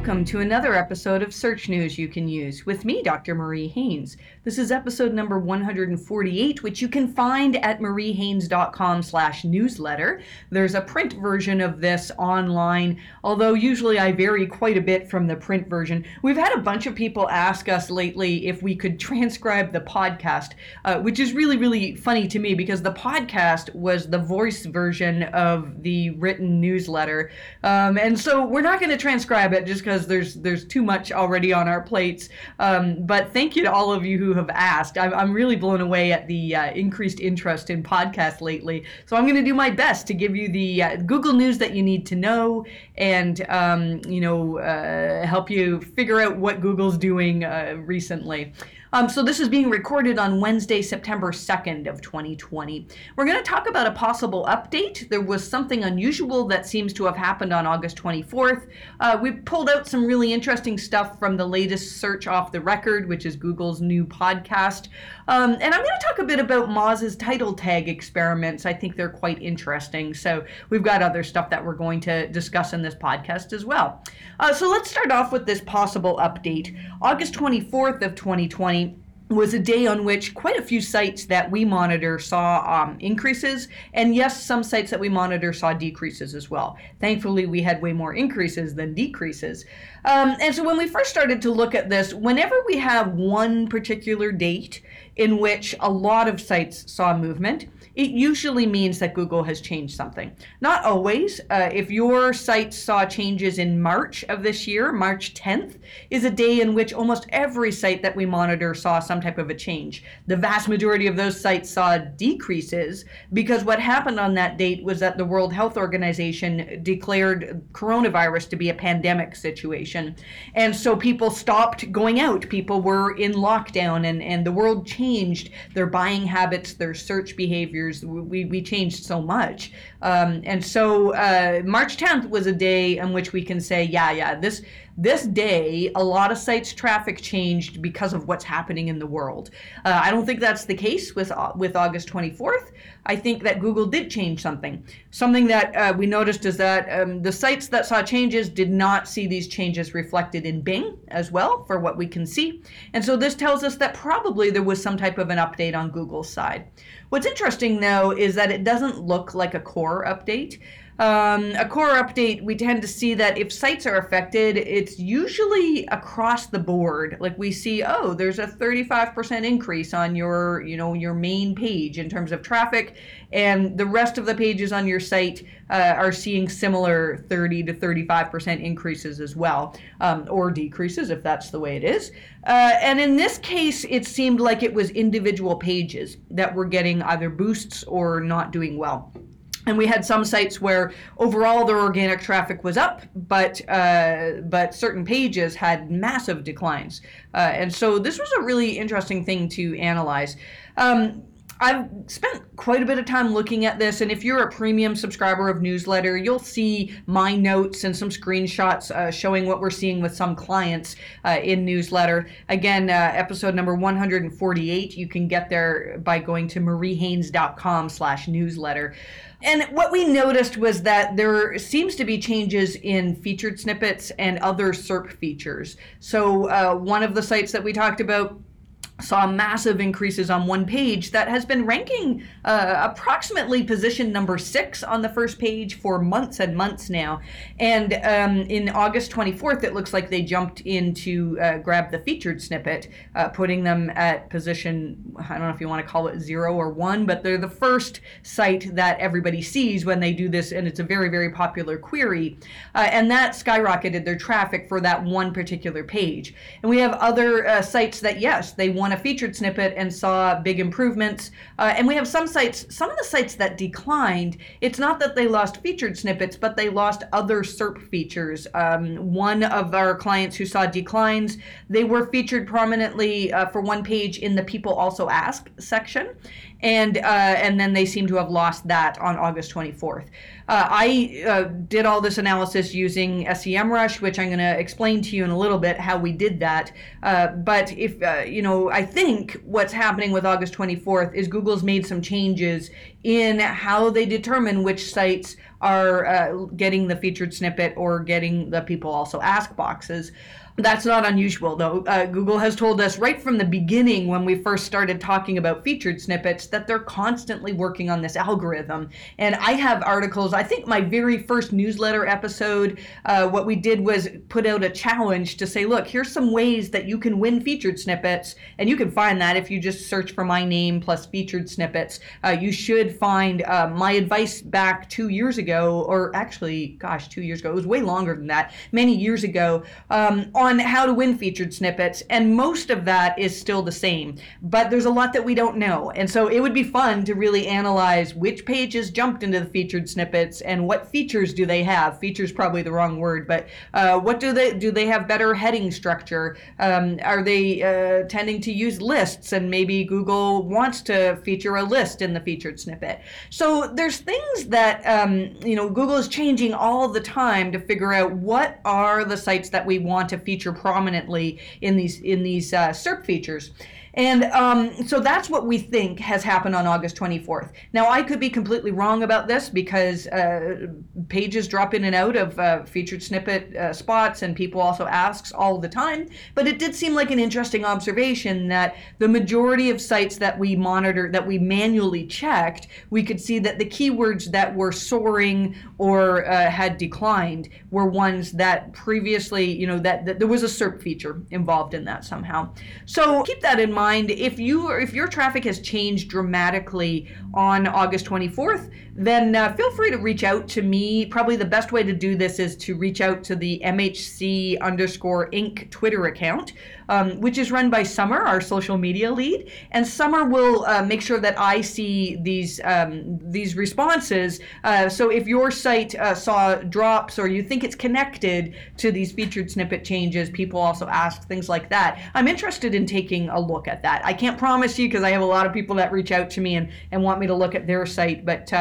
Welcome to another episode of Search News You Can Use with me, Dr. Marie Haynes. This is episode number 148, which you can find at mariehaynes.com slash newsletter. There's a print version of this online, although usually I vary quite a bit from the print version. We've had a bunch of people ask us lately if we could transcribe the podcast, uh, which is really, really funny to me because the podcast was the voice version of the written newsletter. Um, and so we're not going to transcribe it just because there's there's too much already on our plates. Um, but thank you to all of you who have asked. I'm, I'm really blown away at the uh, increased interest in podcasts lately. So I'm going to do my best to give you the uh, Google news that you need to know and um, you know uh, help you figure out what Google's doing uh, recently. Um, so this is being recorded on Wednesday, September 2nd of 2020. We're going to talk about a possible update. There was something unusual that seems to have happened on August 24th. Uh, we pulled out some really interesting stuff from the latest Search Off the Record, which is Google's new podcast. Um, and I'm going to talk a bit about Moz's title tag experiments. I think they're quite interesting. So we've got other stuff that we're going to discuss in this podcast as well. Uh, so let's start off with this possible update. August 24th of 2020 was a day on which quite a few sites that we monitor saw um, increases, and yes, some sites that we monitor saw decreases as well. Thankfully, we had way more increases than decreases. Um, and so, when we first started to look at this, whenever we have one particular date in which a lot of sites saw movement, it usually means that Google has changed something. Not always. Uh, if your site saw changes in March of this year, March 10th is a day in which almost every site that we monitor saw some type of a change. The vast majority of those sites saw decreases because what happened on that date was that the World Health Organization declared coronavirus to be a pandemic situation. And so people stopped going out. People were in lockdown and, and the world changed their buying habits, their search behaviors. We, we changed so much. Um, and so uh, March 10th was a day in which we can say, yeah, yeah, this this day, a lot of sites' traffic changed because of what's happening in the world. Uh, I don't think that's the case with uh, with August 24th. I think that Google did change something. Something that uh, we noticed is that um, the sites that saw changes did not see these changes reflected in Bing as well, for what we can see. And so this tells us that probably there was some type of an update on Google's side. What's interesting though is that it doesn't look like a core update. Um, a core update, we tend to see that if sites are affected, it's usually across the board. Like we see, oh, there's a 35% increase on your, you know, your main page in terms of traffic, and the rest of the pages on your site uh, are seeing similar 30 to 35% increases as well, um, or decreases if that's the way it is. Uh, and in this case, it seemed like it was individual pages that were getting either boosts or not doing well. And we had some sites where overall their organic traffic was up, but uh, but certain pages had massive declines. Uh, and so this was a really interesting thing to analyze. Um, I've spent quite a bit of time looking at this, and if you're a premium subscriber of newsletter, you'll see my notes and some screenshots uh, showing what we're seeing with some clients uh, in newsletter. Again, uh, episode number 148. You can get there by going to mariehaynes.com/newsletter. And what we noticed was that there seems to be changes in featured snippets and other SERP features. So, uh, one of the sites that we talked about saw massive increases on one page that has been ranking uh, approximately position number six on the first page for months and months now. And um, in August 24th, it looks like they jumped in to uh, grab the featured snippet, uh, putting them at position, I don't know if you want to call it zero or one, but they're the first site that everybody sees when they do this, and it's a very, very popular query. Uh, and that skyrocketed their traffic for that one particular page. And we have other uh, sites that, yes, they want on a featured snippet and saw big improvements. Uh, and we have some sites, some of the sites that declined, it's not that they lost featured snippets, but they lost other SERP features. Um, one of our clients who saw declines, they were featured prominently uh, for one page in the People Also Ask section and uh, and then they seem to have lost that on August 24th. Uh, I uh, did all this analysis using SEMrush, which I'm going to explain to you in a little bit how we did that. Uh, but if uh, you know, I think what's happening with August 24th is Google's made some changes in how they determine which sites are uh, getting the featured snippet or getting the people also ask boxes. That's not unusual, though. Uh, Google has told us right from the beginning when we first started talking about featured snippets that they're constantly working on this algorithm. And I have articles, I think my very first newsletter episode, uh, what we did was put out a challenge to say, look, here's some ways that you can win featured snippets. And you can find that if you just search for my name plus featured snippets. Uh, you should find uh, my advice back two years ago, or actually, gosh, two years ago, it was way longer than that, many years ago, um, on how to win featured snippets, and most of that is still the same. But there's a lot that we don't know, and so it would be fun to really analyze which pages jumped into the featured snippets and what features do they have. Features probably the wrong word, but uh, what do they do? They have better heading structure. Um, are they uh, tending to use lists, and maybe Google wants to feature a list in the featured snippet? So there's things that um, you know Google is changing all the time to figure out what are the sites that we want to feature prominently in these in these uh, SERP features. And um, so that's what we think has happened on August 24th. Now, I could be completely wrong about this because uh, pages drop in and out of uh, featured snippet uh, spots, and people also ask all the time. But it did seem like an interesting observation that the majority of sites that we monitored, that we manually checked, we could see that the keywords that were soaring or uh, had declined were ones that previously, you know, that, that there was a SERP feature involved in that somehow. So keep that in mind mind if you if your traffic has changed dramatically on August 24th, then uh, feel free to reach out to me. Probably the best way to do this is to reach out to the MHC underscore Inc. Twitter account, um, which is run by Summer, our social media lead, and Summer will uh, make sure that I see these um, these responses. Uh, so if your site uh, saw drops or you think it's connected to these featured snippet changes, people also ask things like that. I'm interested in taking a look at that. I can't promise you because I have a lot of people that reach out to me and, and want me to look at their site, but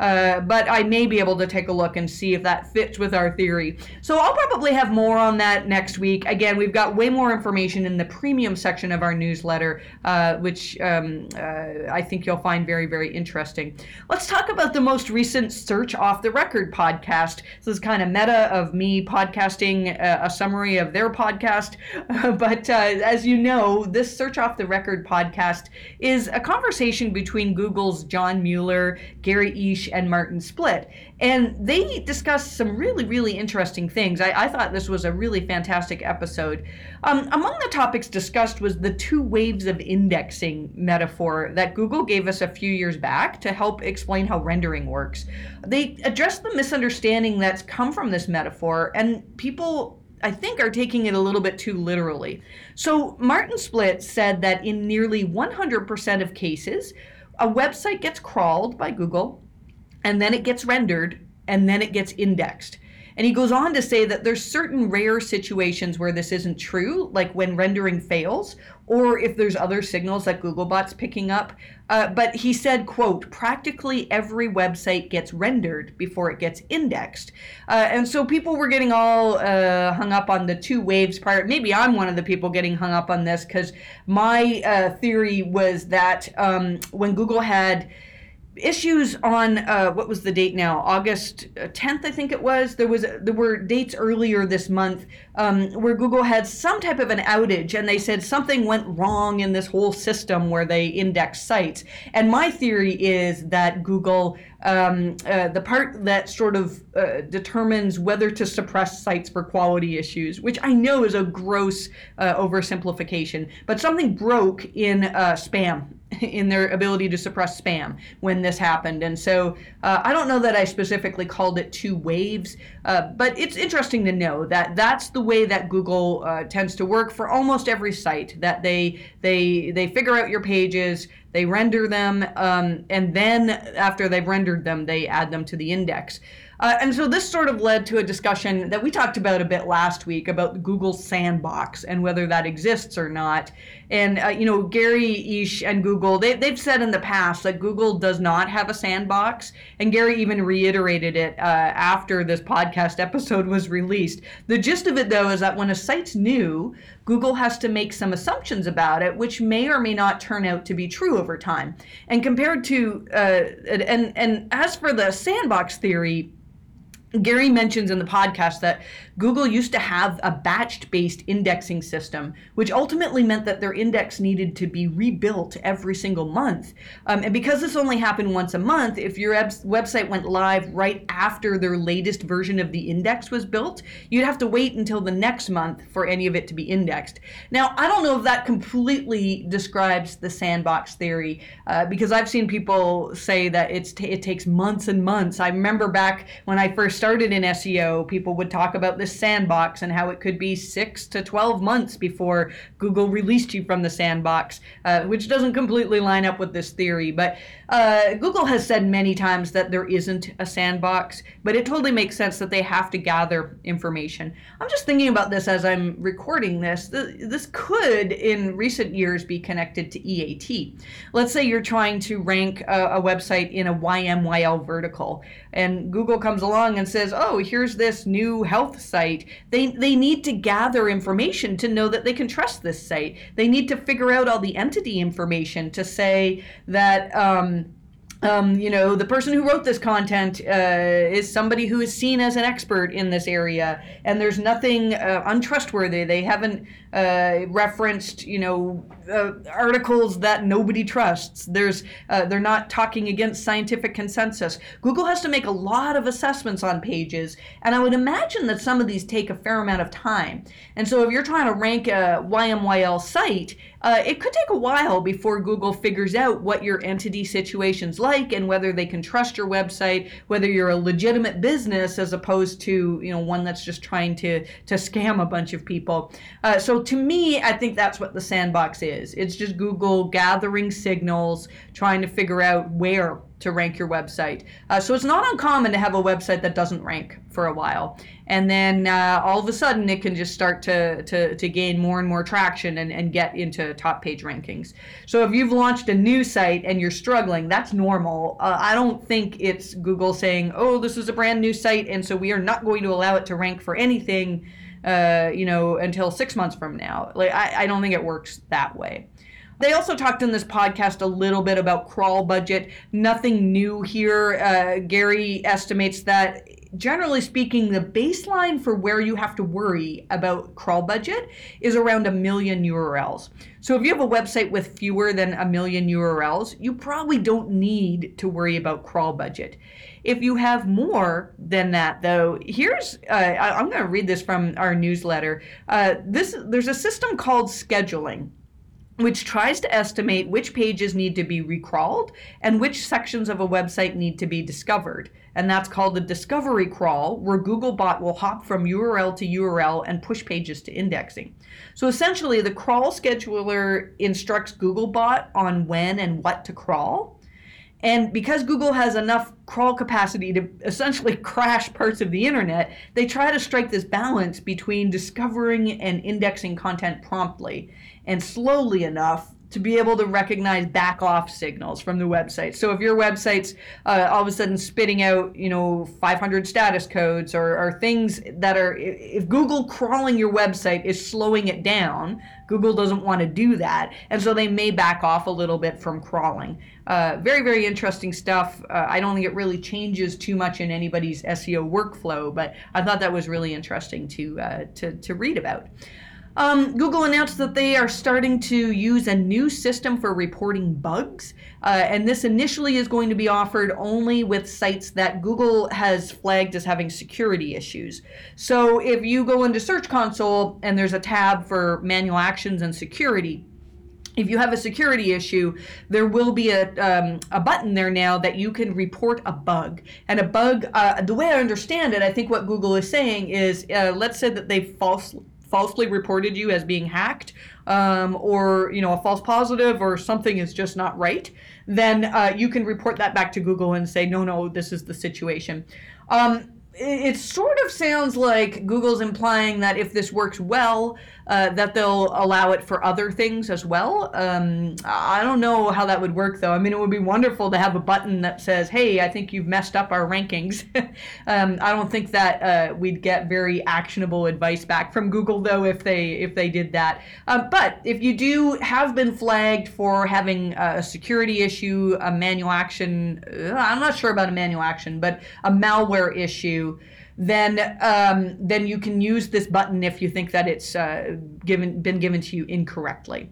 uh, but I may be able to take a look and see if that fits with our theory. So I'll probably have more on that next week. Again, we've got way more information in the premium section of our newsletter, uh, which um, uh, I think you'll find very, very interesting. Let's talk about the most recent Search Off the Record podcast. This is kind of meta of me podcasting uh, a summary of their podcast. but uh, as you know, this Search Off the Record podcast is a conversation between Google's John Mueller, Gary Illyes, and Martin Splitt. And they discussed some really, really interesting things. I, I thought this was a really fantastic episode. Um, among the topics discussed was the two waves of indexing metaphor that Google gave us a few years back to help explain how rendering works. They addressed the misunderstanding that's come from this metaphor, and people I think, are taking it a little bit too literally. So, Martin Splitt said that in nearly 100% of cases, a website gets crawled by Google and then it gets rendered and then it gets indexed. And he goes on to say that there's certain rare situations where this isn't true, like when rendering fails, or if there's other signals that Googlebot's picking up. Uh, but he said, quote, practically every website gets rendered before it gets indexed. Uh, and so people were getting all uh, hung up on the two waves part. Maybe I'm one of the people getting hung up on this because my uh, theory was that um, when Google had issues on uh, what was the date now? August 10th uh, i think it was. There was there were dates earlier this month um, where google had some type of an outage and they said something went wrong in this whole system where they index sites. And my theory is that google um, uh, the part that sort of uh, determines whether to suppress sites for quality issues, which I know is a gross uh, oversimplification, but something broke in uh, spam in their ability to suppress spam when this happened. And so uh, I don't know that I specifically called it two waves, uh, but it's interesting to know that that's the way that Google uh, tends to work for almost every site. That they they they figure out your pages, they render them, um, and then after they've rendered them, they add them to the index. Uh, and so this sort of led to a discussion that we talked about a bit last week about Google's sandbox and whether that exists or not. And, uh, you know, Gary Ish and Google, they, they've said in the past that Google does not have a sandbox. And Gary even reiterated it uh, after this podcast episode was released. The gist of it, though, is that when a site's new, Google has to make some assumptions about it, which may or may not turn out to be true over time. And compared to, uh, and, and as for the sandbox theory, Gary mentions in the podcast that Google used to have a batch based indexing system, which ultimately meant that their index needed to be rebuilt every single month. Um, and because this only happened once a month, if your website went live right after their latest version of the index was built, you'd have to wait until the next month for any of it to be indexed. Now, I don't know if that completely describes the sandbox theory, uh, because I've seen people say that it's t- it takes months and months. I remember back when I first started in SEO, people would talk about the sandbox and how it could be six to 12 months before Google released you from the sandbox, uh, which doesn't completely line up with this theory. But uh, Google has said many times that there isn't a sandbox, but it totally makes sense that they have to gather information. I'm just thinking about this as I'm recording this. This could, in recent years, be connected to EAT. Let's say you're trying to rank a, a website in a YMYL vertical, and Google comes along and says, "Oh, here's this new health site." They they need to gather information to know that they can trust this site. They need to figure out all the entity information to say that. Um, um, you know, the person who wrote this content uh, is somebody who is seen as an expert in this area, and there's nothing uh, untrustworthy. They haven't uh, referenced, you know, uh, articles that nobody trusts. There's, uh, they're not talking against scientific consensus. Google has to make a lot of assessments on pages, and I would imagine that some of these take a fair amount of time. And so, if you're trying to rank a YMYL site, uh, it could take a while before Google figures out what your entity situation's like and whether they can trust your website, whether you're a legitimate business as opposed to you know one that's just trying to to scam a bunch of people. Uh, so to me, I think that's what the sandbox is. It's just Google gathering signals, trying to figure out where to rank your website. Uh, so it's not uncommon to have a website that doesn't rank for a while. And then uh, all of a sudden it can just start to, to, to gain more and more traction and, and get into top page rankings. So if you've launched a new site and you're struggling, that's normal. Uh, I don't think it's Google saying, oh, this is a brand new site, and so we are not going to allow it to rank for anything uh, you know, until six months from now. Like, I, I don't think it works that way. They also talked in this podcast a little bit about crawl budget. Nothing new here. Uh, Gary estimates that, generally speaking, the baseline for where you have to worry about crawl budget is around a million URLs. So if you have a website with fewer than a million URLs, you probably don't need to worry about crawl budget. If you have more than that, though, here's uh, I, am going to read this from our newsletter. Uh, this there's a system called scheduling which tries to estimate which pages need to be recrawled and which sections of a website need to be discovered. And that's called the discovery crawl, where Googlebot will hop from URL to URL and push pages to indexing. So essentially, the crawl scheduler instructs Googlebot on when and what to crawl. And because Google has enough crawl capacity to essentially crash parts of the internet, they try to strike this balance between discovering and indexing content promptly and slowly enough to be able to recognize back off signals from the website. So if your website's uh, all of a sudden spitting out, you know, 500 status codes or, or things that are, if Google crawling your website is slowing it down, Google doesn't want to do that. And so they may back off a little bit from crawling. Uh, very, very interesting stuff. Uh, I don't think it really changes too much in anybody's SEO workflow, but I thought that was really interesting to, uh, to, to read about. Um, Google announced that they are starting to use a new system for reporting bugs, uh, and this initially is going to be offered only with sites that Google has flagged as having security issues. So if you go into Search Console and there's a tab for manual actions and security, if you have a security issue, there will be a, um, a button there now that you can report a bug. And a bug, uh, the way I understand it, I think what Google is saying is uh, let's say that they false, falsely reported you as being hacked um, or you know a false positive or something is just not right then uh, you can report that back to google and say no no this is the situation um, it sort of sounds like Google's implying that if this works well, uh, that they'll allow it for other things as well. Um, I don't know how that would work though. I mean, it would be wonderful to have a button that says, "Hey, I think you've messed up our rankings." um, I don't think that uh, we'd get very actionable advice back from Google though if they if they did that. Um, but if you do have been flagged for having a security issue, a manual action, uh, I'm not sure about a manual action, but a malware issue then um, then you can use this button if you think that it's uh, given been given to you incorrectly.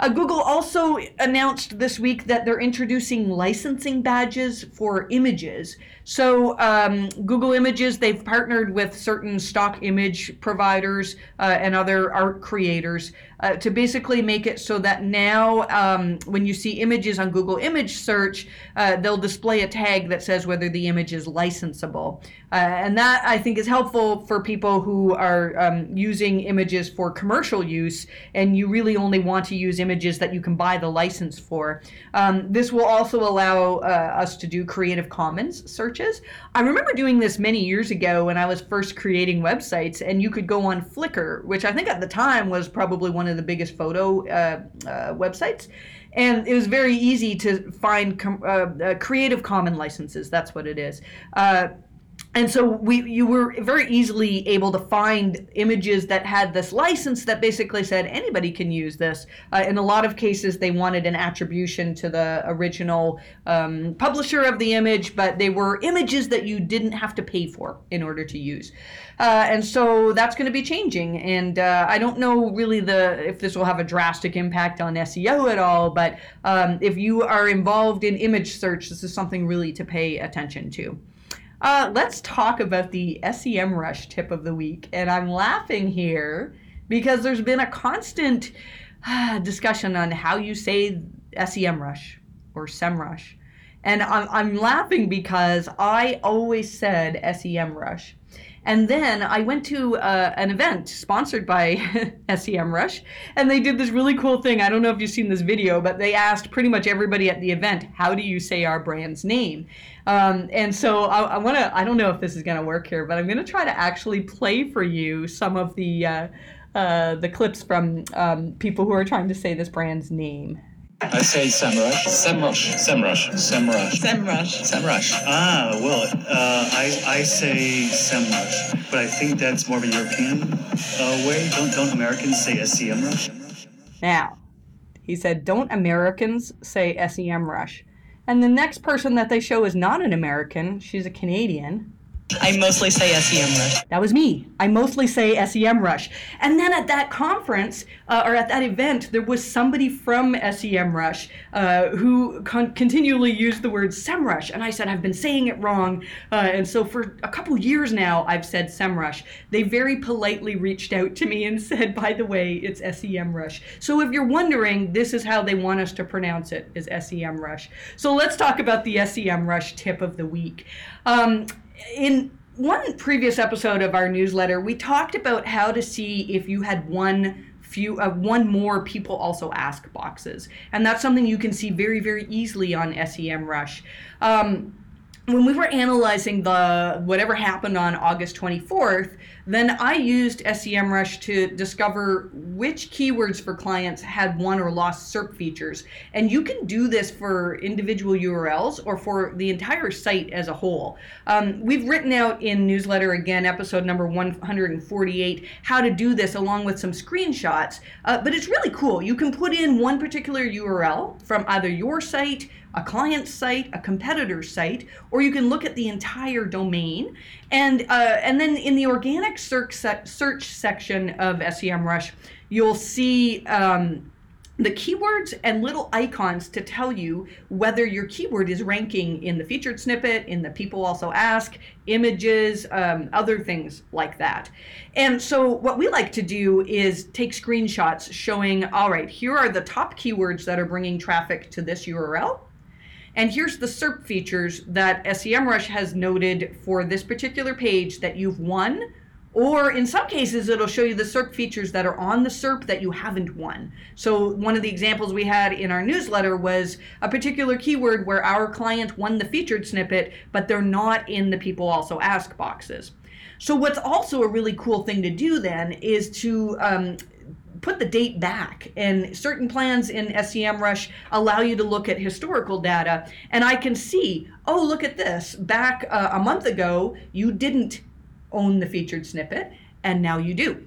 Uh, Google also announced this week that they're introducing licensing badges for images. So, um, Google Images, they've partnered with certain stock image providers uh, and other art creators uh, to basically make it so that now um, when you see images on Google Image Search, uh, they'll display a tag that says whether the image is licensable. Uh, and that I think is helpful for people who are um, using images for commercial use and you really only want to use images that you can buy the license for. Um, this will also allow uh, us to do Creative Commons searches. I remember doing this many years ago when I was first creating websites, and you could go on Flickr, which I think at the time was probably one of the biggest photo uh, uh, websites. And it was very easy to find com- uh, uh, Creative Common licenses. That's what it is uh, and so we you were very easily able to find images that had this license that basically said anybody can use this. Uh, in a lot of cases they wanted an attribution to the original um, publisher of the image but they were images that you didn't have to pay for in order to use. Uh, and so that's going to be changing and uh, i don't know really the if this will have a drastic impact on seo at all but um, if you are involved in image search this is something really to pay attention to uh, let's talk about the SEMrush tip of the week. And I'm laughing here because there's been a constant uh, discussion on how you say SEMrush or SEMrush. And I'm, I'm laughing because I always said SEMrush. And then I went to uh, an event sponsored by SEMrush, and they did this really cool thing. I don't know if you've seen this video, but they asked pretty much everybody at the event, "How do you say our brand's name?" Um, and so I, I want to. I don't know if this is going to work here, but I'm going to try to actually play for you some of the uh, uh, the clips from um, people who are trying to say this brand's name. I say Semrush. Semrush. Semrush. Semrush. Semrush. Semrush. Ah, well, uh, I, I say Semrush, but I think that's more of a European uh, way. Don't, don't Americans say SEMrush? Now, he said, don't Americans say SEMrush? And the next person that they show is not an American, she's a Canadian. I mostly say SEMrush. That was me. I mostly say SEMrush. And then at that conference, uh, or at that event, there was somebody from SEMrush uh, who con- continually used the word SEMrush. And I said, I've been saying it wrong. Uh, and so for a couple years now, I've said SEMrush. They very politely reached out to me and said, by the way, it's SEMrush. So if you're wondering, this is how they want us to pronounce it, is SEMrush. So let's talk about the SEMrush tip of the week. Um, in one previous episode of our newsletter, we talked about how to see if you had one few uh, one more people also ask boxes, and that's something you can see very very easily on SEMrush. Um, when we were analyzing the whatever happened on August 24th, then I used SEMrush to discover which keywords for clients had won or lost SERP features. And you can do this for individual URLs or for the entire site as a whole. Um, we've written out in newsletter again, episode number 148, how to do this along with some screenshots. Uh, but it's really cool. You can put in one particular URL from either your site a client's site, a competitor's site, or you can look at the entire domain. And, uh, and then in the organic search, search section of SEMrush, you'll see um, the keywords and little icons to tell you whether your keyword is ranking in the featured snippet, in the people also ask, images, um, other things like that. And so, what we like to do is take screenshots showing all right, here are the top keywords that are bringing traffic to this URL. And here's the SERP features that SEMrush has noted for this particular page that you've won, or in some cases, it'll show you the SERP features that are on the SERP that you haven't won. So one of the examples we had in our newsletter was a particular keyword where our client won the featured snippet, but they're not in the people also ask boxes. So what's also a really cool thing to do then is to um, put the date back. And certain plans in SEMrush allow you to look at historical data. And I can see, oh, look at this. Back uh, a month ago, you didn't own the featured snippet, and now you do.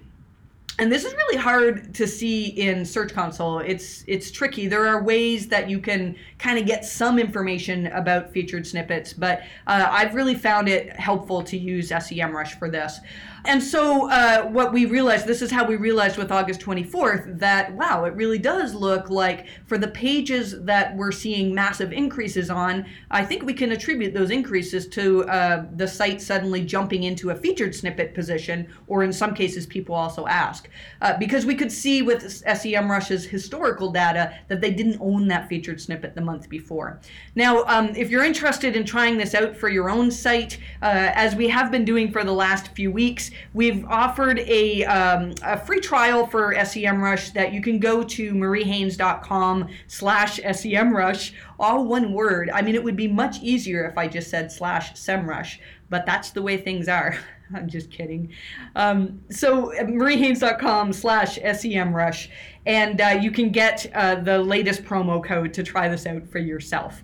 and this is really hard to see in search console it's it's tricky there are ways that you can kind of get some information about featured snippets but uh, i've really found it helpful to use semrush for this and so uh, what we realized this is how we realized with august 24th that wow it really does look like for the pages that we're seeing massive increases on i think we can attribute those increases to uh, the site suddenly jumping into a featured snippet position or in some cases people also ask. Uh, because we could see with semrush's historical data that they didn't own that featured snippet the month before. Now um, if you're interested in trying this out for your own site uh, as we have been doing for the last few weeks we've offered a, um, a free trial for SEMrush that you can go to mariehaynes.com slash SEMrush, all one word. I mean, it would be much easier if I just said slash SEMrush, but that's the way things are. I'm just kidding. Um, so mariehaynes.com slash SEMrush, and uh, you can get uh, the latest promo code to try this out for yourself.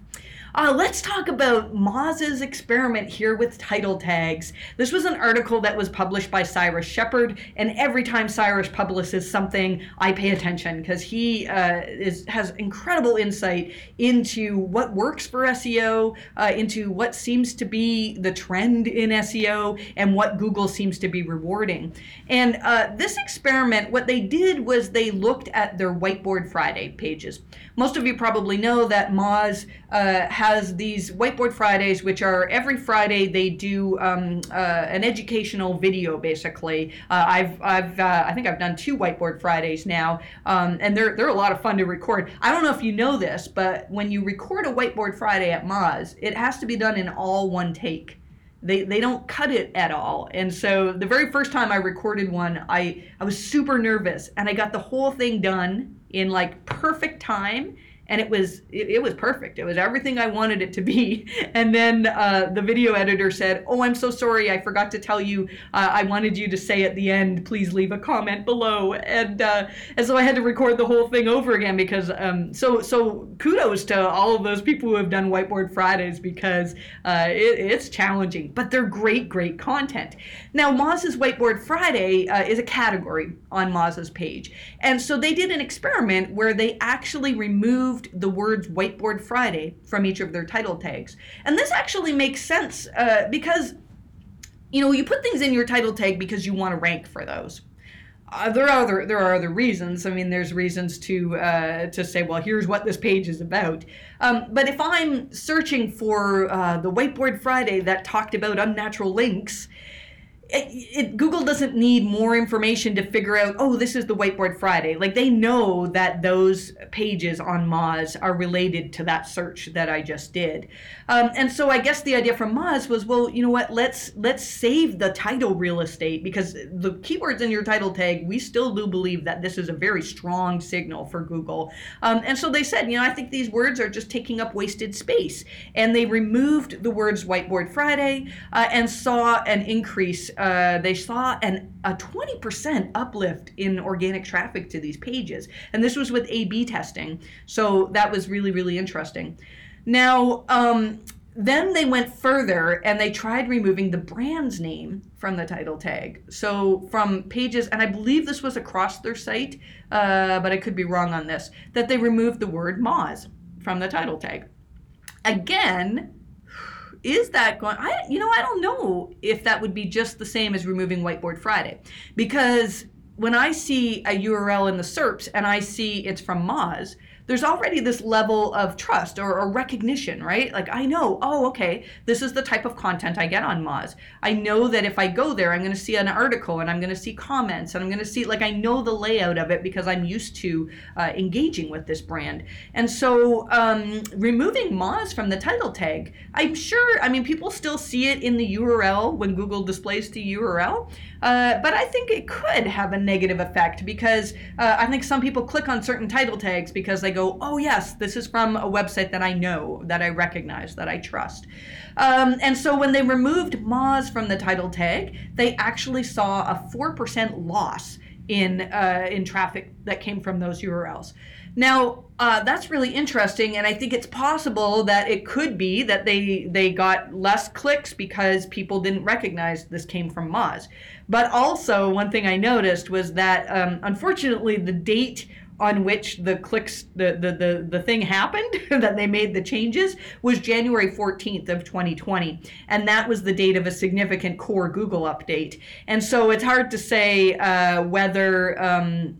Uh, let's talk about Moz's experiment here with title tags. This was an article that was published by Cyrus Shepard, and every time Cyrus publishes something, I pay attention because he uh, is has incredible insight into what works for SEO, uh, into what seems to be the trend in SEO, and what Google seems to be rewarding. And uh, this experiment, what they did was they looked at their Whiteboard Friday pages. Most of you probably know that Moz uh, has these Whiteboard Fridays, which are every Friday they do um, uh, an educational video, basically. Uh, I've, I've, uh, I think I've done two Whiteboard Fridays now, um, and they're, they're a lot of fun to record. I don't know if you know this, but when you record a Whiteboard Friday at Moz, it has to be done in all one take they they don't cut it at all and so the very first time i recorded one i i was super nervous and i got the whole thing done in like perfect time and it was it, it, was perfect. It was everything i wanted it to be. And then uh, the video editor said oh i'm so sorry. I forgot to tell you. Uh, i wanted you to say at the end please leave a comment below. And uh, and so i had to record the whole thing over again because um, so so kudos to all of those people who have done whiteboard fridays because uh, it, it's challenging but they're great great content. Now moz's whiteboard friday uh, is a category on moz's page. And so they did an experiment where they actually removed removed the words Whiteboard Friday from each of their title tags. And this actually makes sense uh, because, you know, you put things in your title tag because you want to rank for those. Uh, there are other there are other reasons. I mean, there's reasons to uh, to say, well, here's what this page is about. Um, but if I'm searching for uh, the Whiteboard Friday that talked about unnatural links, it, it, Google doesn't need more information to figure out, oh, this is the Whiteboard Friday. Like they know that those pages on Moz are related to that search that I just did. Um, and so I guess the idea from Moz was, well, you know what? Let's let's save the title real estate because the keywords in your title tag, we still do believe that this is a very strong signal for Google. Um, and so they said, you know, I think these words are just taking up wasted space, and they removed the words Whiteboard Friday uh, and saw an increase uh, they saw an, a 20% uplift in organic traffic to these pages. And this was with A B testing. So that was really, really interesting. Now, um, then they went further and they tried removing the brand's name from the title tag. So from pages, and I believe this was across their site, uh, but I could be wrong on this, that they removed the word Moz from the title tag. Again, is that going I you know I don't know if that would be just the same as removing whiteboard Friday. Because when I see a URL in the SERPs and I see it's from Moz, there's already this level of trust or, or, recognition, right? Like I know, oh, okay, this is the type of content I get on Moz. I know that if I go there, I'm going to see an article and I'm going to see comments and I'm going to see, like, I know the layout of it because I'm used to uh, engaging with this brand. And so um, removing Moz from the title tag, I'm sure, I mean, people still see it in the URL when Google displays the URL, uh, but I think it could have a negative effect because uh, I think some people click on certain title tags because they go, oh, yes, this is from a website that I know, that I recognize, that I trust. Um, and so when they removed Moz from the title tag, they actually saw a 4% loss in uh, in traffic that came from those URLs. Now, uh, that's really interesting, and I think it's possible that it could be that they they got less clicks because people didn't recognize this came from Moz. But also, one thing I noticed was that um, unfortunately, the date on which the clicks the, the the the thing happened that they made the changes was January 14th of 2020 and that was the date of a significant core Google update and so it's hard to say uh, whether um,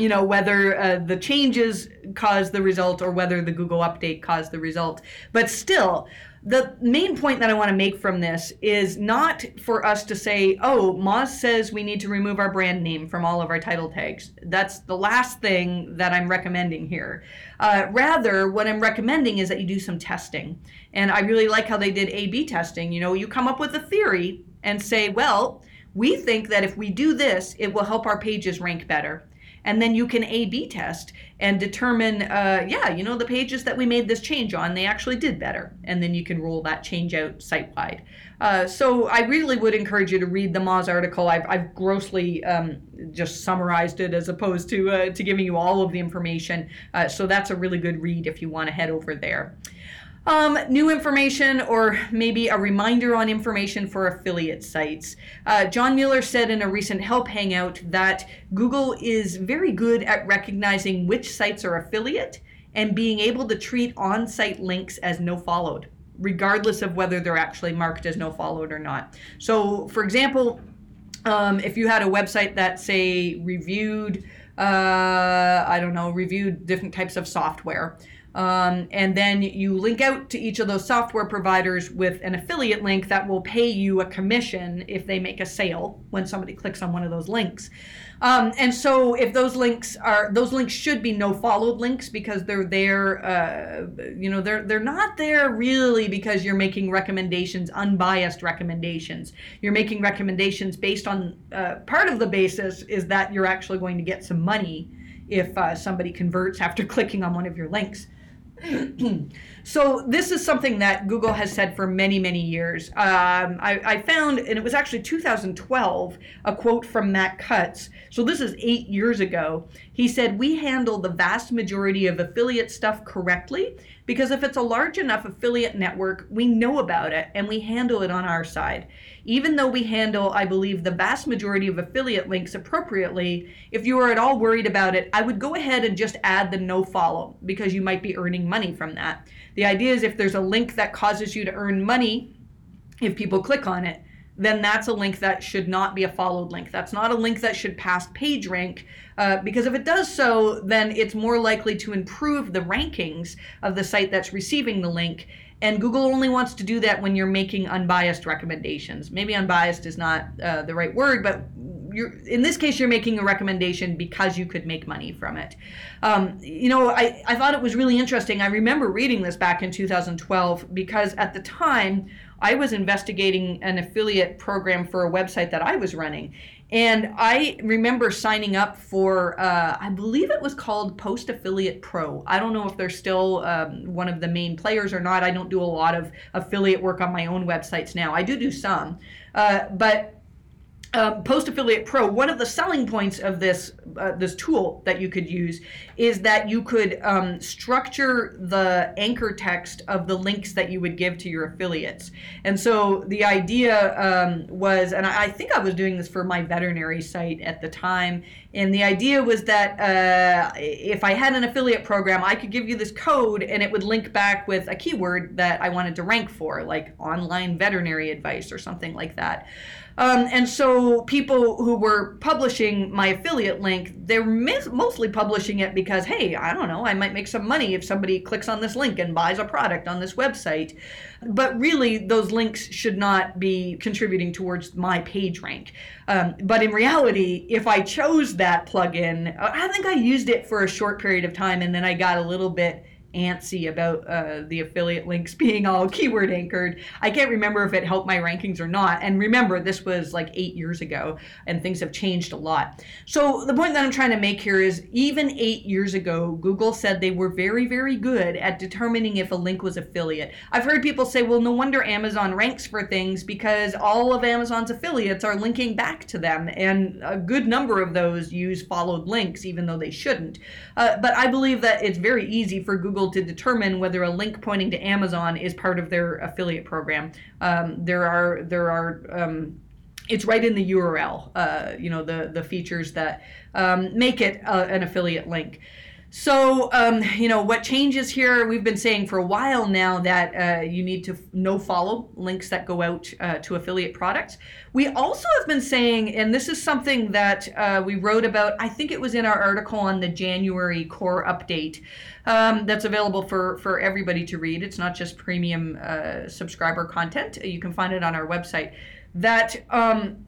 you know whether uh, the changes caused the result or whether the Google update caused the result but still the main point that I want to make from this is not for us to say, oh, Moz says we need to remove our brand name from all of our title tags. That's the last thing that I'm recommending here. Uh, rather, what I'm recommending is that you do some testing. And I really like how they did A B testing. You know, you come up with a theory and say, well, we think that if we do this, it will help our pages rank better and then you can A B test and determine, uh, yeah, you know, the pages that we made this change on, they actually did better. And then you can roll that change out site wide. Uh, so I really would encourage you to read the Moz article. I've, I've grossly um, just summarized it as opposed to, uh, to giving you all of the information. Uh, so that's a really good read if you want to head over there. Um, new information or maybe a reminder on information for affiliate sites. Uh, John Mueller said in a recent Help Hangout that Google is very good at recognizing which sites are affiliate and being able to treat on site links as no followed, regardless of whether they're actually marked as no followed or not. So, for example, um, if you had a website that, say, reviewed, uh, I don't know, reviewed different types of software. Um, and then you link out to each of those software providers with an affiliate link that will pay you a commission if they make a sale when somebody clicks on one of those links. Um, and so if those links are those links should be no followed links because they're there uh, you know they're they're not there really because you're making recommendations unbiased recommendations you're making recommendations based on uh, part of the basis is that you're actually going to get some money if uh, somebody converts after clicking on one of your links so this is something that Google has said for many, many years. Um, I, I, found, and it was actually 2012, a quote from Matt Cutts. So this is eight years ago. He said, "We handle the vast majority of affiliate stuff correctly because if it's a large enough affiliate network, we know about it and we handle it on our side." even though we handle, I believe, the vast majority of affiliate links appropriately, if you are at all worried about it, I would go ahead and just add the no follow because you might be earning money from that. The idea is if there's a link that causes you to earn money, if people click on it, then that's a link that should not be a followed link. That's not a link that should pass PageRank uh, because if it does so, then it's more likely to improve the rankings of the site that's receiving the link and Google only wants to do that when you're making unbiased recommendations. Maybe unbiased is not uh, the right word, but in this case, you're making a recommendation because you could make money from it. Um, you know, I, I thought it was really interesting. I remember reading this back in 2012 because at the time, I was investigating an affiliate program for a website that I was running. And I remember signing up for, uh, I believe it was called Post Affiliate Pro. I don't know if they're still um, one of the main players or not. I don't do a lot of affiliate work on my own websites now. I do do some. Uh, but um, Post Affiliate Pro, one of the selling points of this uh, this tool that you could use is that you could um, structure the anchor text of the links that you would give to your affiliates. And so the idea um, was, and I, I, think I was doing this for my veterinary site at the time, and the idea was that uh, if I had an affiliate program, I could give you this code and it would link back with a keyword that I wanted to rank for, like online veterinary advice or something like that. Um, and so people who were publishing my affiliate link, they're mis- mostly publishing it because, hey, I don't know, I might make some money if somebody clicks on this link and buys a product on this website. But really, those links should not be contributing towards my page rank. Um, but in reality, if I chose that plugin, I think I used it for a short period of time and then I got a little bit antsy about uh, the affiliate links being all keyword anchored. I can't remember if it helped my rankings or not. And remember, this was like eight years ago, and things have changed a lot. So the point that I'm trying to make here is even eight years ago, Google said they were very, very good at determining if a link was affiliate. I've heard people say, well, no wonder Amazon ranks for things because all of Amazon's affiliates are linking back to them, and a good number of those use followed links, even though they shouldn't. Uh, but I believe that it's very easy for Google to determine whether a link pointing to Amazon is part of their affiliate program. Um, there are there are um, it's right in the URL. Uh, you know the the features that um, make it uh, an affiliate link. So, um, you know, what changes here, we've been saying for a while now that uh, you need to no follow links that go out uh, to affiliate products. We also have been saying, and this is something that uh, we wrote about, I think it was in our article on the January core update um, that's available for, for everybody to read. It's not just premium uh, subscriber content, you can find it on our website. That um,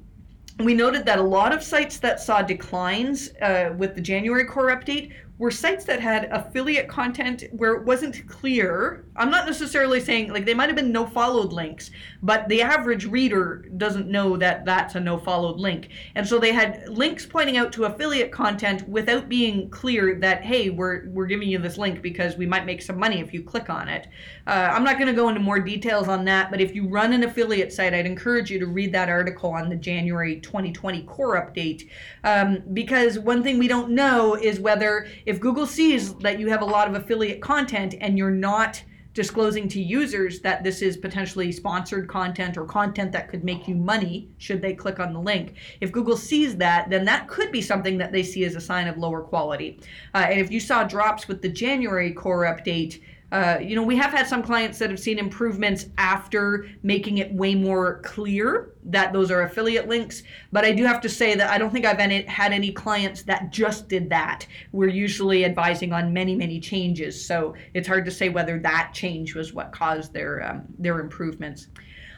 we noted that a lot of sites that saw declines uh, with the January core update were sites that had affiliate content where it wasn't clear. I'm not necessarily saying like they might have been no followed links, but the average reader doesn't know that that's a no followed link. And so they had links pointing out to affiliate content without being clear that hey, we're we're giving you this link because we might make some money if you click on it. Uh, I'm not going to go into more details on that, but if you run an affiliate site, I'd encourage you to read that article on the January 2020 core update um, because one thing we don't know is whether if Google sees that you have a lot of affiliate content and you're not disclosing to users that this is potentially sponsored content or content that could make you money should they click on the link. If Google sees that, then that could be something that they see as a sign of lower quality. Uh, and if you saw drops with the January core update, uh, you know, we have had some clients that have seen improvements after making it way more clear that those are affiliate links. But I do have to say that I don't think I've any, had any clients that just did that. We're usually advising on many, many changes. So it's hard to say whether that change was what caused their um, their improvements.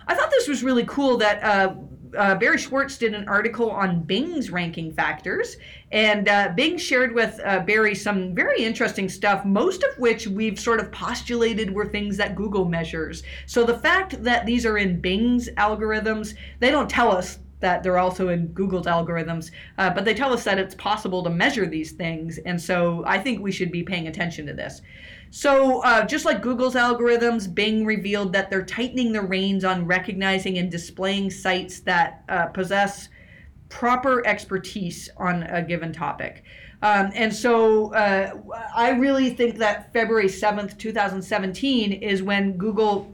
I thought this was really cool that uh, uh, Barry Schwartz did an article on Bing's ranking factors, and uh, Bing shared with uh, Barry some very interesting stuff, most of which we've sort of postulated were things that Google measures. So the fact that these are in Bing's algorithms, they don't tell us that they're also in Google's algorithms, uh, but they tell us that it's possible to measure these things, and so I think we should be paying attention to this. So, uh, just like Google's algorithms, Bing revealed that they're tightening the reins on recognizing and displaying sites that uh, possess proper expertise on a given topic. Um, and so uh, I really think that February 7th, 2017 is when Google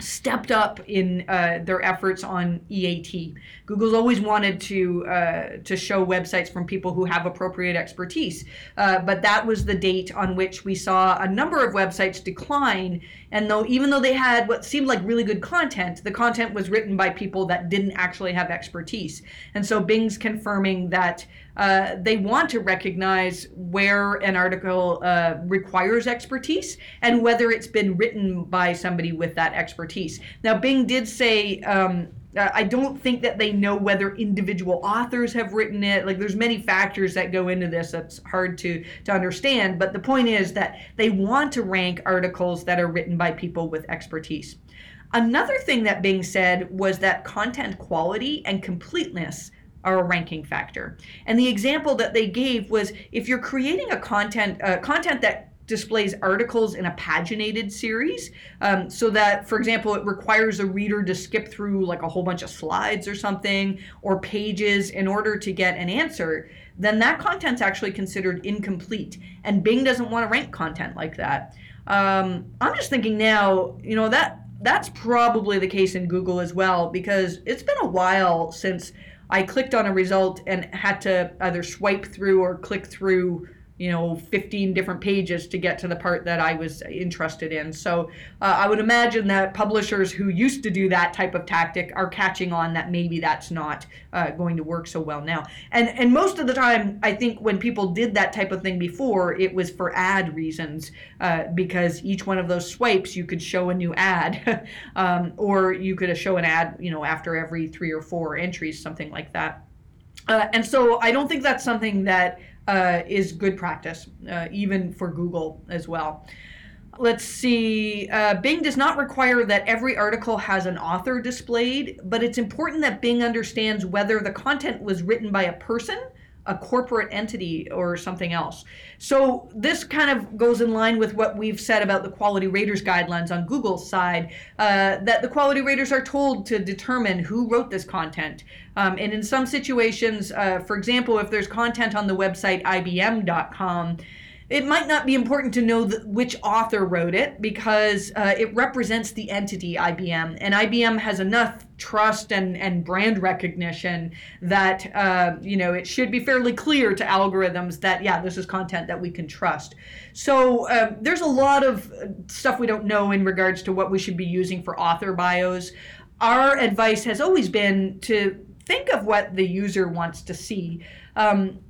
stepped up in uh, their efforts on EAT. Google's always wanted to uh, to show websites from people who have appropriate expertise, uh, but that was the date on which we saw a number of websites decline. And though even though they had what seemed like really good content, the content was written by people that didn't actually have expertise. And so Bing's confirming that uh, they want to recognize where an article uh, requires expertise and whether it's been written by somebody with that expertise. Now, Bing did say um, uh, I don't think that they know whether individual authors have written it. Like there's many factors that go into this that's hard to to understand, but the point is that they want to rank articles that are written by people with expertise. Another thing that Bing said was that content quality and completeness are a ranking factor. And the example that they gave was if you're creating a content uh, content that displays articles in a paginated series um, so that for example it requires a reader to skip through like a whole bunch of slides or something or pages in order to get an answer then that content's actually considered incomplete and bing doesn't want to rank content like that um, i'm just thinking now you know that that's probably the case in google as well because it's been a while since i clicked on a result and had to either swipe through or click through you know 15 different pages to get to the part that i was interested in. So uh, i would imagine that publishers who used to do that type of tactic are catching on that maybe that's not uh, going to work so well now. And and most of the time i think when people did that type of thing before it was for ad reasons uh, because each one of those swipes you could show a new ad um, or you could show an ad you know after every three or four entries something like that. Uh, and so I don't think that's something that uh, is good practice, uh, even for Google as well. Let's see. Uh, Bing does not require that every article has an author displayed, but it's important that Bing understands whether the content was written by a person, a corporate entity, or something else. So this kind of goes in line with what we've said about the quality raters guidelines on Google's side, uh, that the quality raters are told to determine who wrote this content. Um, and in some situations, uh, for example, if there's content on the website ibm.com, it might not be important to know the, which author wrote it because uh, it represents the entity IBM, and IBM has enough trust and, and brand recognition that uh, you know it should be fairly clear to algorithms that yeah this is content that we can trust. So um, there's a lot of uh, stuff we don't know in regards to what we should be using for author bios. Our advice has always been to think of what the user wants to see. Um,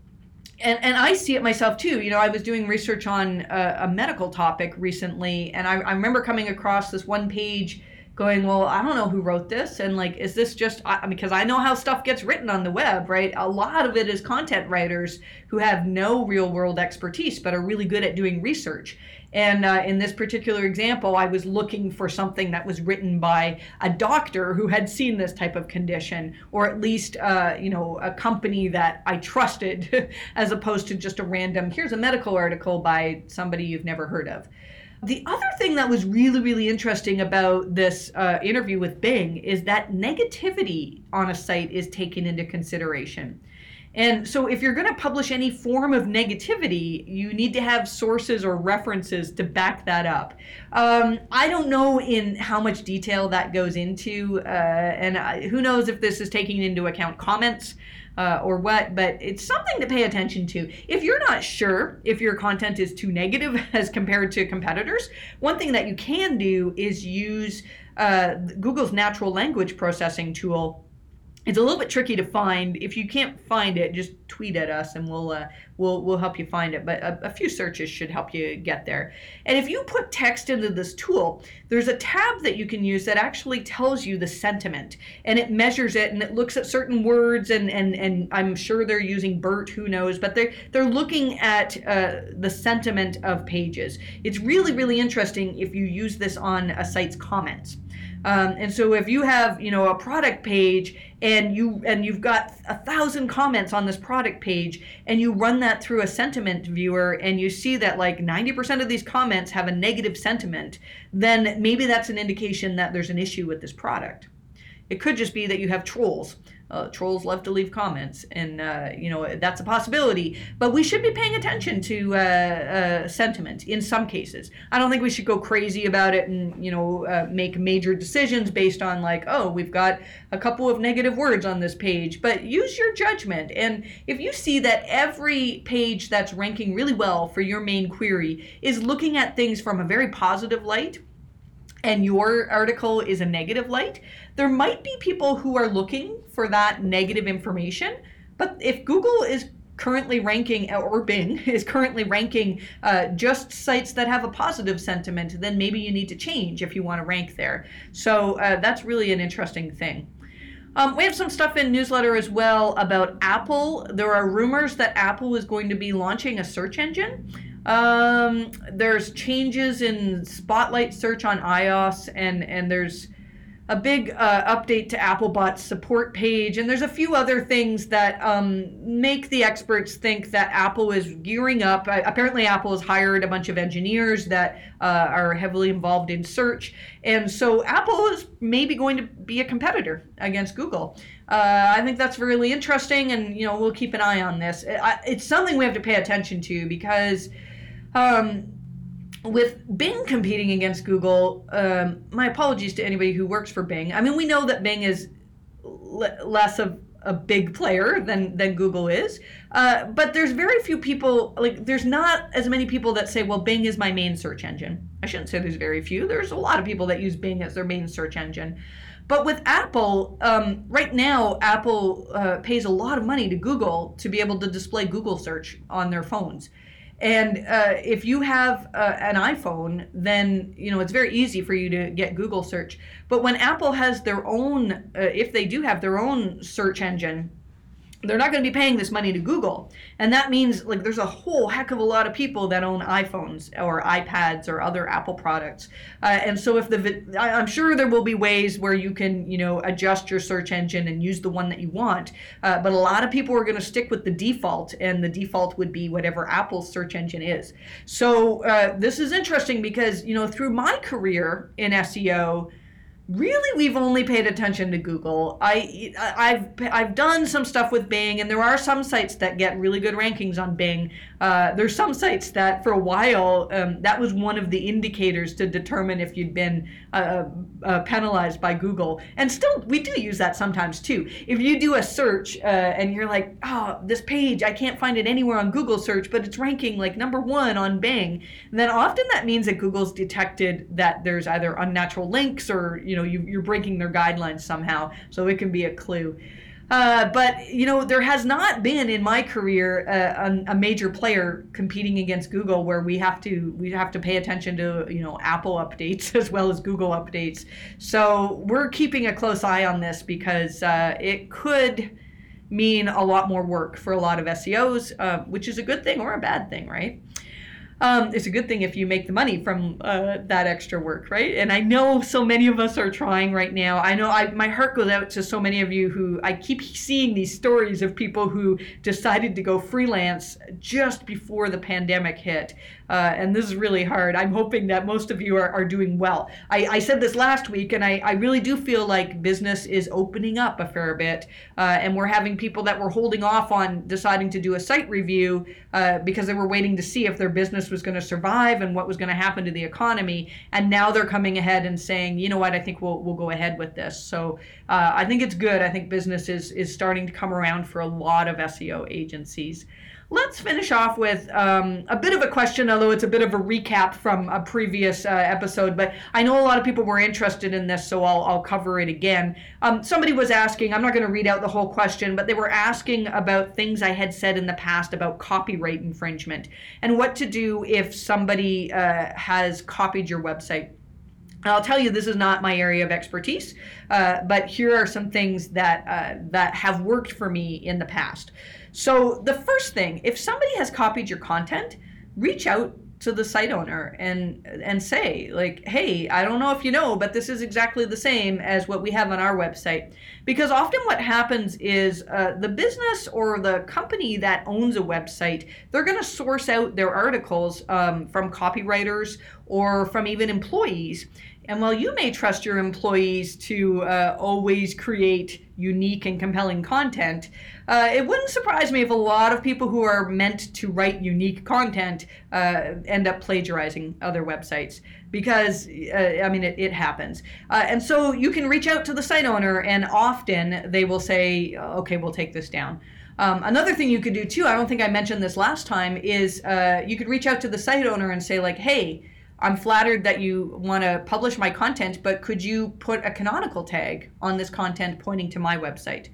and, and I see it myself too. You know, I was doing research on a, a medical topic recently, and I, I, remember coming across this one page going, Well, I don't know who wrote this. And like, is this just I, because I know how stuff gets written on the web, right? A lot of it is content writers who have no real world expertise, but are really good at doing research. And uh, in this particular example, I was looking for something that was written by a doctor who had seen this type of condition, or at least, uh, you know, a company that I trusted, as opposed to just a random, here's a medical article by somebody you've never heard of. The other thing that was really, really interesting about this uh, interview with Bing is that negativity on a site is taken into consideration. And so, if you're going to publish any form of negativity, you need to have sources or references to back that up. Um, I don't know in how much detail that goes into, uh, and I, who knows if this is taking into account comments. Uh, or what, but it's something to pay attention to. If you're not sure if your content is too negative as compared to competitors, one thing that you can do is use uh, Google's natural language processing tool it's a little bit tricky to find. If you can't find it, just tweet at us and we'll uh, we'll we'll help you find it. But a, a, few searches should help you get there. And if you put text into this tool, there's a tab that you can use that actually tells you the sentiment and it measures it and it looks at certain words and and and I'm sure they're using BERT, who knows, but they're they're looking at uh, the sentiment of pages. It's really really interesting if you use this on a site's comments. Um, and so if you have, you know, a product page and you and you've got a thousand comments on this product page and you run that through a sentiment viewer and you see that like 90% of these comments have a negative sentiment, then maybe that's an indication that there's an issue with this product. It could just be that you have trolls uh, trolls love to leave comments, and uh, you know that's a possibility. But we should be paying attention to uh, uh sentiment in some cases. I don't think we should go crazy about it and you know uh, make major decisions based on like, oh, we've got a couple of negative words on this page. But use your judgment, and if you see that every page that's ranking really well for your main query is looking at things from a very positive light and your article is a negative light, there might be people who are looking for that negative information. But if Google is currently ranking, or Bing is currently ranking uh, just sites that have a positive sentiment, then maybe you need to change if you want to rank there. So uh, that's really an interesting thing. Um, we have some stuff in newsletter as well about Apple. There are rumors that Apple is going to be launching a search engine. Um, there's changes in Spotlight search on iOS, and and there's a big uh, update to Applebot's support page, and there's a few other things that um, make the experts think that Apple is gearing up. Uh, apparently, Apple has hired a bunch of engineers that uh, are heavily involved in search, and so Apple is maybe going to be a competitor against Google. Uh, I think that's really interesting, and you know we'll keep an eye on this. It, it's something we have to pay attention to because um, with Bing competing against Google, um, my apologies to anybody who works for Bing. I mean, we know that Bing is l- less of a big player than than Google is, uh, but there's very few people like there's not as many people that say, well, Bing is my main search engine. I shouldn't say there's very few. There's a lot of people that use Bing as their main search engine. But with Apple, um, right now, Apple uh, pays a lot of money to Google to be able to display Google search on their phones. And uh, if you have uh, an iPhone, then you know it's very easy for you to get Google search. But when Apple has their own, uh, if they do have their own search engine, they're not going to be paying this money to Google. And that means like there's a whole heck of a lot of people that own iPhones or iPads or other Apple products. Uh, and so if the I'm sure there will be ways where you can, you know, adjust your search engine and use the one that you want. Uh, but a lot of people are going to stick with the default and the default would be whatever Apple's search engine is. So uh, this is interesting because, you know, through my career in SEO, really we've only paid attention to Google. I I've I've done some stuff with Bing, and there are some sites that get really good rankings on Bing. Uh, there's some sites that for a while um, that was one of the indicators to determine if you'd been uh, uh, penalized by Google. And still, we do use that sometimes too. If you do a search uh, and you're like, oh, this page I can't find it anywhere on Google search, but it's ranking like number one on Bing, then often that means that Google's detected that there's either unnatural links or you know you, you're breaking their guidelines somehow. So it can be a clue. Uh, but you know, there has not been in my career uh, a, a, major player competing against Google where we have to we have to pay attention to you know Apple updates as well as Google updates. So we're keeping a close eye on this because uh, it could mean a lot more work for a lot of SEOs, uh, which is a good thing or a bad thing, right? Um, it's a good thing if you make the money from uh, that extra work, right? And I know so many of us are trying right now. I know I, my heart goes out to so many of you who I keep seeing these stories of people who decided to go freelance just before the pandemic hit. Uh, and this is really hard. I'm hoping that most of you are, are doing well. I, I said this last week, and I, I really do feel like business is opening up a fair bit. Uh, and we're having people that were holding off on deciding to do a site review uh, because they were waiting to see if their business was going to survive and what was going to happen to the economy. And now they're coming ahead and saying, you know what, I think we'll, we'll go ahead with this. So uh, I think it's good. I think business is, is starting to come around for a lot of SEO agencies. Let's finish off with um, a bit of a question, although it's a bit of a recap from a previous uh, episode. But I know a lot of people were interested in this, so I'll, I'll cover it again. Um, somebody was asking, I'm not going to read out the whole question, but they were asking about things I had said in the past about copyright infringement and what to do if somebody uh, has copied your website. I'll tell you, this is not my area of expertise, uh, but here are some things that uh, that have worked for me in the past. So the first thing, if somebody has copied your content, reach out to the site owner and and say like hey i don't know if you know but this is exactly the same as what we have on our website. Because often what happens is uh, the business or the company that owns a website they're going to source out their articles um, from copywriters or from even employees and while you may trust your employees to uh, always create unique and compelling content, uh, it wouldn't surprise me if a lot of people who are meant to write unique content uh, end up plagiarizing other websites because, uh, I mean, it, it happens. Uh, and so you can reach out to the site owner, and often they will say, okay, we'll take this down. Um, another thing you could do too, I don't think I mentioned this last time, is uh, you could reach out to the site owner and say, like, hey, I'm flattered that you want to publish my content, but could you put a canonical tag on this content pointing to my website?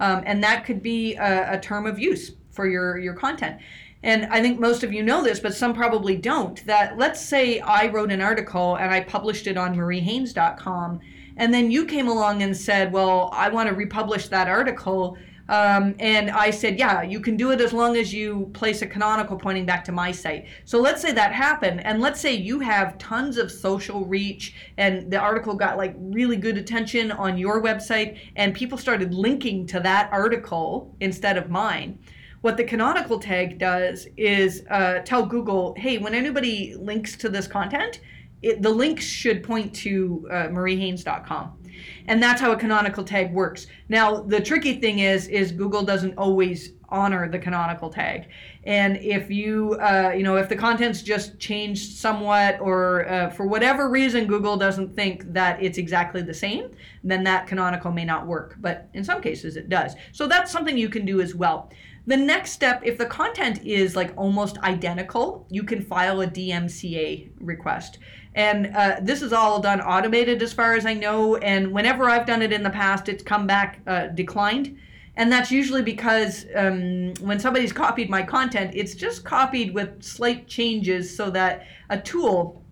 Um, and that could be a, a, term of use for your, your content. And I think most of you know this, but some probably don't. That let's say I wrote an article and I published it on mariehaynes.com, and then you came along and said, Well, I want to republish that article um, and I said, yeah, you can do it as long as you place a canonical pointing back to my site. So let's say that happened, and let's say you have tons of social reach, and the article got like really good attention on your website, and people started linking to that article instead of mine. What the canonical tag does is uh, tell Google, hey, when anybody links to this content, it, the links should point to uh, mariehaynes.com and that's how a canonical tag works. Now the tricky thing is is google doesn't always honor the canonical tag. And if you uh, you know if the content's just changed somewhat or uh, for whatever reason google doesn't think that it's exactly the same then that canonical may not work. But in some cases it does. So that's something you can do as well. The next step, if the content is like almost identical, you can file a DMCA request. And uh, this is all done automated as far as I know. And whenever I've done it in the past, it's come back uh, declined. And that's usually because um, when somebody's copied my content, it's just copied with slight changes so that a tool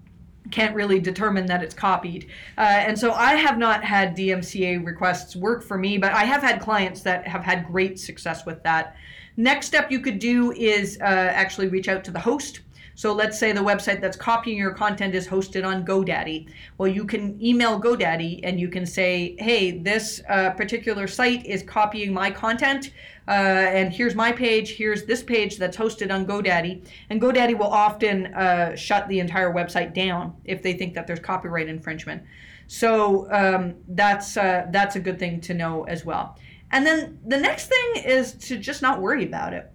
can't really determine that it's copied. Uh, and so I have not had DMCA requests work for me, but I have had clients that have had great success with that. Next step you could do is uh, actually reach out to the host. So let's say the website that's copying your content is hosted on GoDaddy. Well, you can email GoDaddy and you can say, hey, this uh, particular site is copying my content. Uh, and here's my page, here's this page that's hosted on GoDaddy. And GoDaddy will often uh, shut the entire website down if they think that there's copyright infringement. So um, that's, uh, that's a good thing to know as well. And then the next thing is to just not worry about it.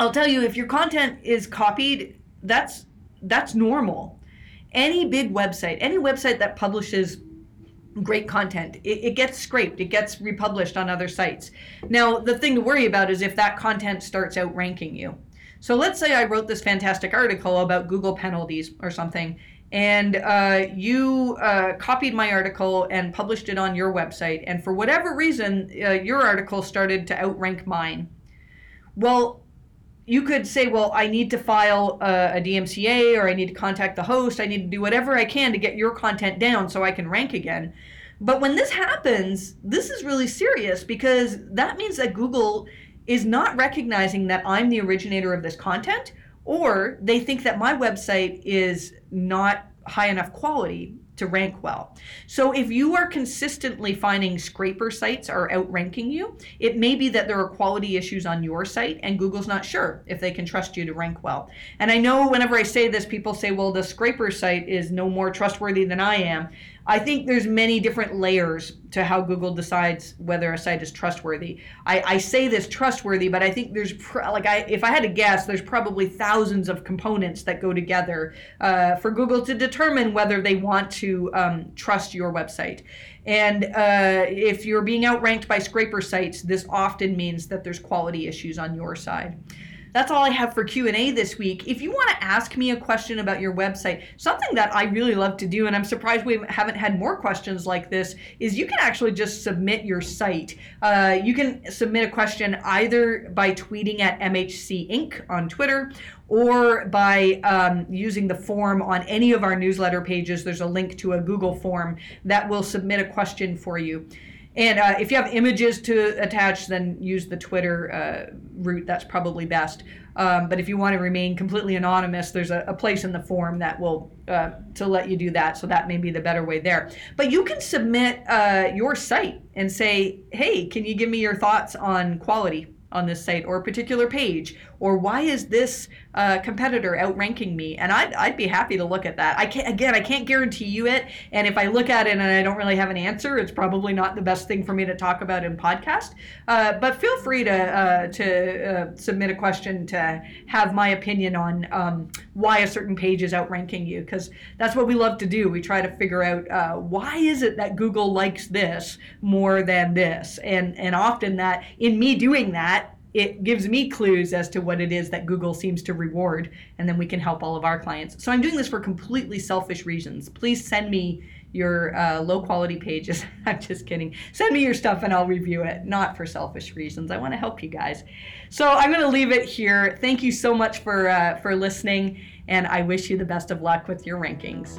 I'll tell you, if your content is copied, that's that's normal. Any big website, any website that publishes great content, it, it, gets scraped, it gets republished on other sites. Now, the thing to worry about is if that content starts outranking you. So let's say I wrote this fantastic article about Google penalties or something, and uh, you uh, copied my article and published it on your website, and for whatever reason, uh, your article started to outrank mine. Well, you could say, well, I need to file a, a, DMCA or I need to contact the host. I need to do whatever I can to get your content down so I can rank again. But when this happens, this is really serious because that means that Google is not recognizing that I'm the originator of this content or they think that my website is not high enough quality to rank well. So if you are consistently finding scraper sites are outranking you, it may be that there are quality issues on your site and Google's not sure if they can trust you to rank well. And I know whenever I say this, people say, well, the scraper site is no more trustworthy than I am. I think there's many different layers to how Google decides whether a site is trustworthy. I, I say this trustworthy, but I think there's pr- like I if I had to guess, there's probably thousands of components that go together uh, for Google to determine whether they want to um, trust your website. And uh, if you're being outranked by scraper sites, this often means that there's quality issues on your side that's all I have for Q&A this week. If you want to ask me a question about your website, something that I really love to do and I'm surprised we haven't had more questions like this is you can actually just submit your site. Uh, you can submit a question either by tweeting at MHC Inc. on Twitter or by um, using the form on any of our newsletter pages. There's a link to a Google form that will submit a question for you. And uh, if you have images to attach, then use the Twitter uh, route. That's probably best. Um, but if you want to remain completely anonymous, there's a, a place in the form that will uh, to let you do that. So that may be the better way there. But you can submit uh, your site and say, "Hey, can you give me your thoughts on quality?" on this site or a particular page or why is this uh, competitor outranking me and I'd, I'd be happy to look at that. I can't again i can't guarantee you it and if i look at it and i don't really have an answer it's probably not the best thing for me to talk about in podcast. Uh, but feel free to uh, to uh, submit a question to have my opinion on um, why a certain page is outranking you because that's what we love to do. We try to figure out uh, why is it that google likes this more than this? And and often that in me doing that it gives me clues as to what it is that Google seems to reward, and then we can help all of our clients. So I'm doing this for completely selfish reasons. Please send me your uh, low quality pages. I'm just kidding. Send me your stuff and I'll review it, not for selfish reasons. I want to help you guys. So I'm going to leave it here. Thank you so much for uh, for listening, and I wish you the best of luck with your rankings.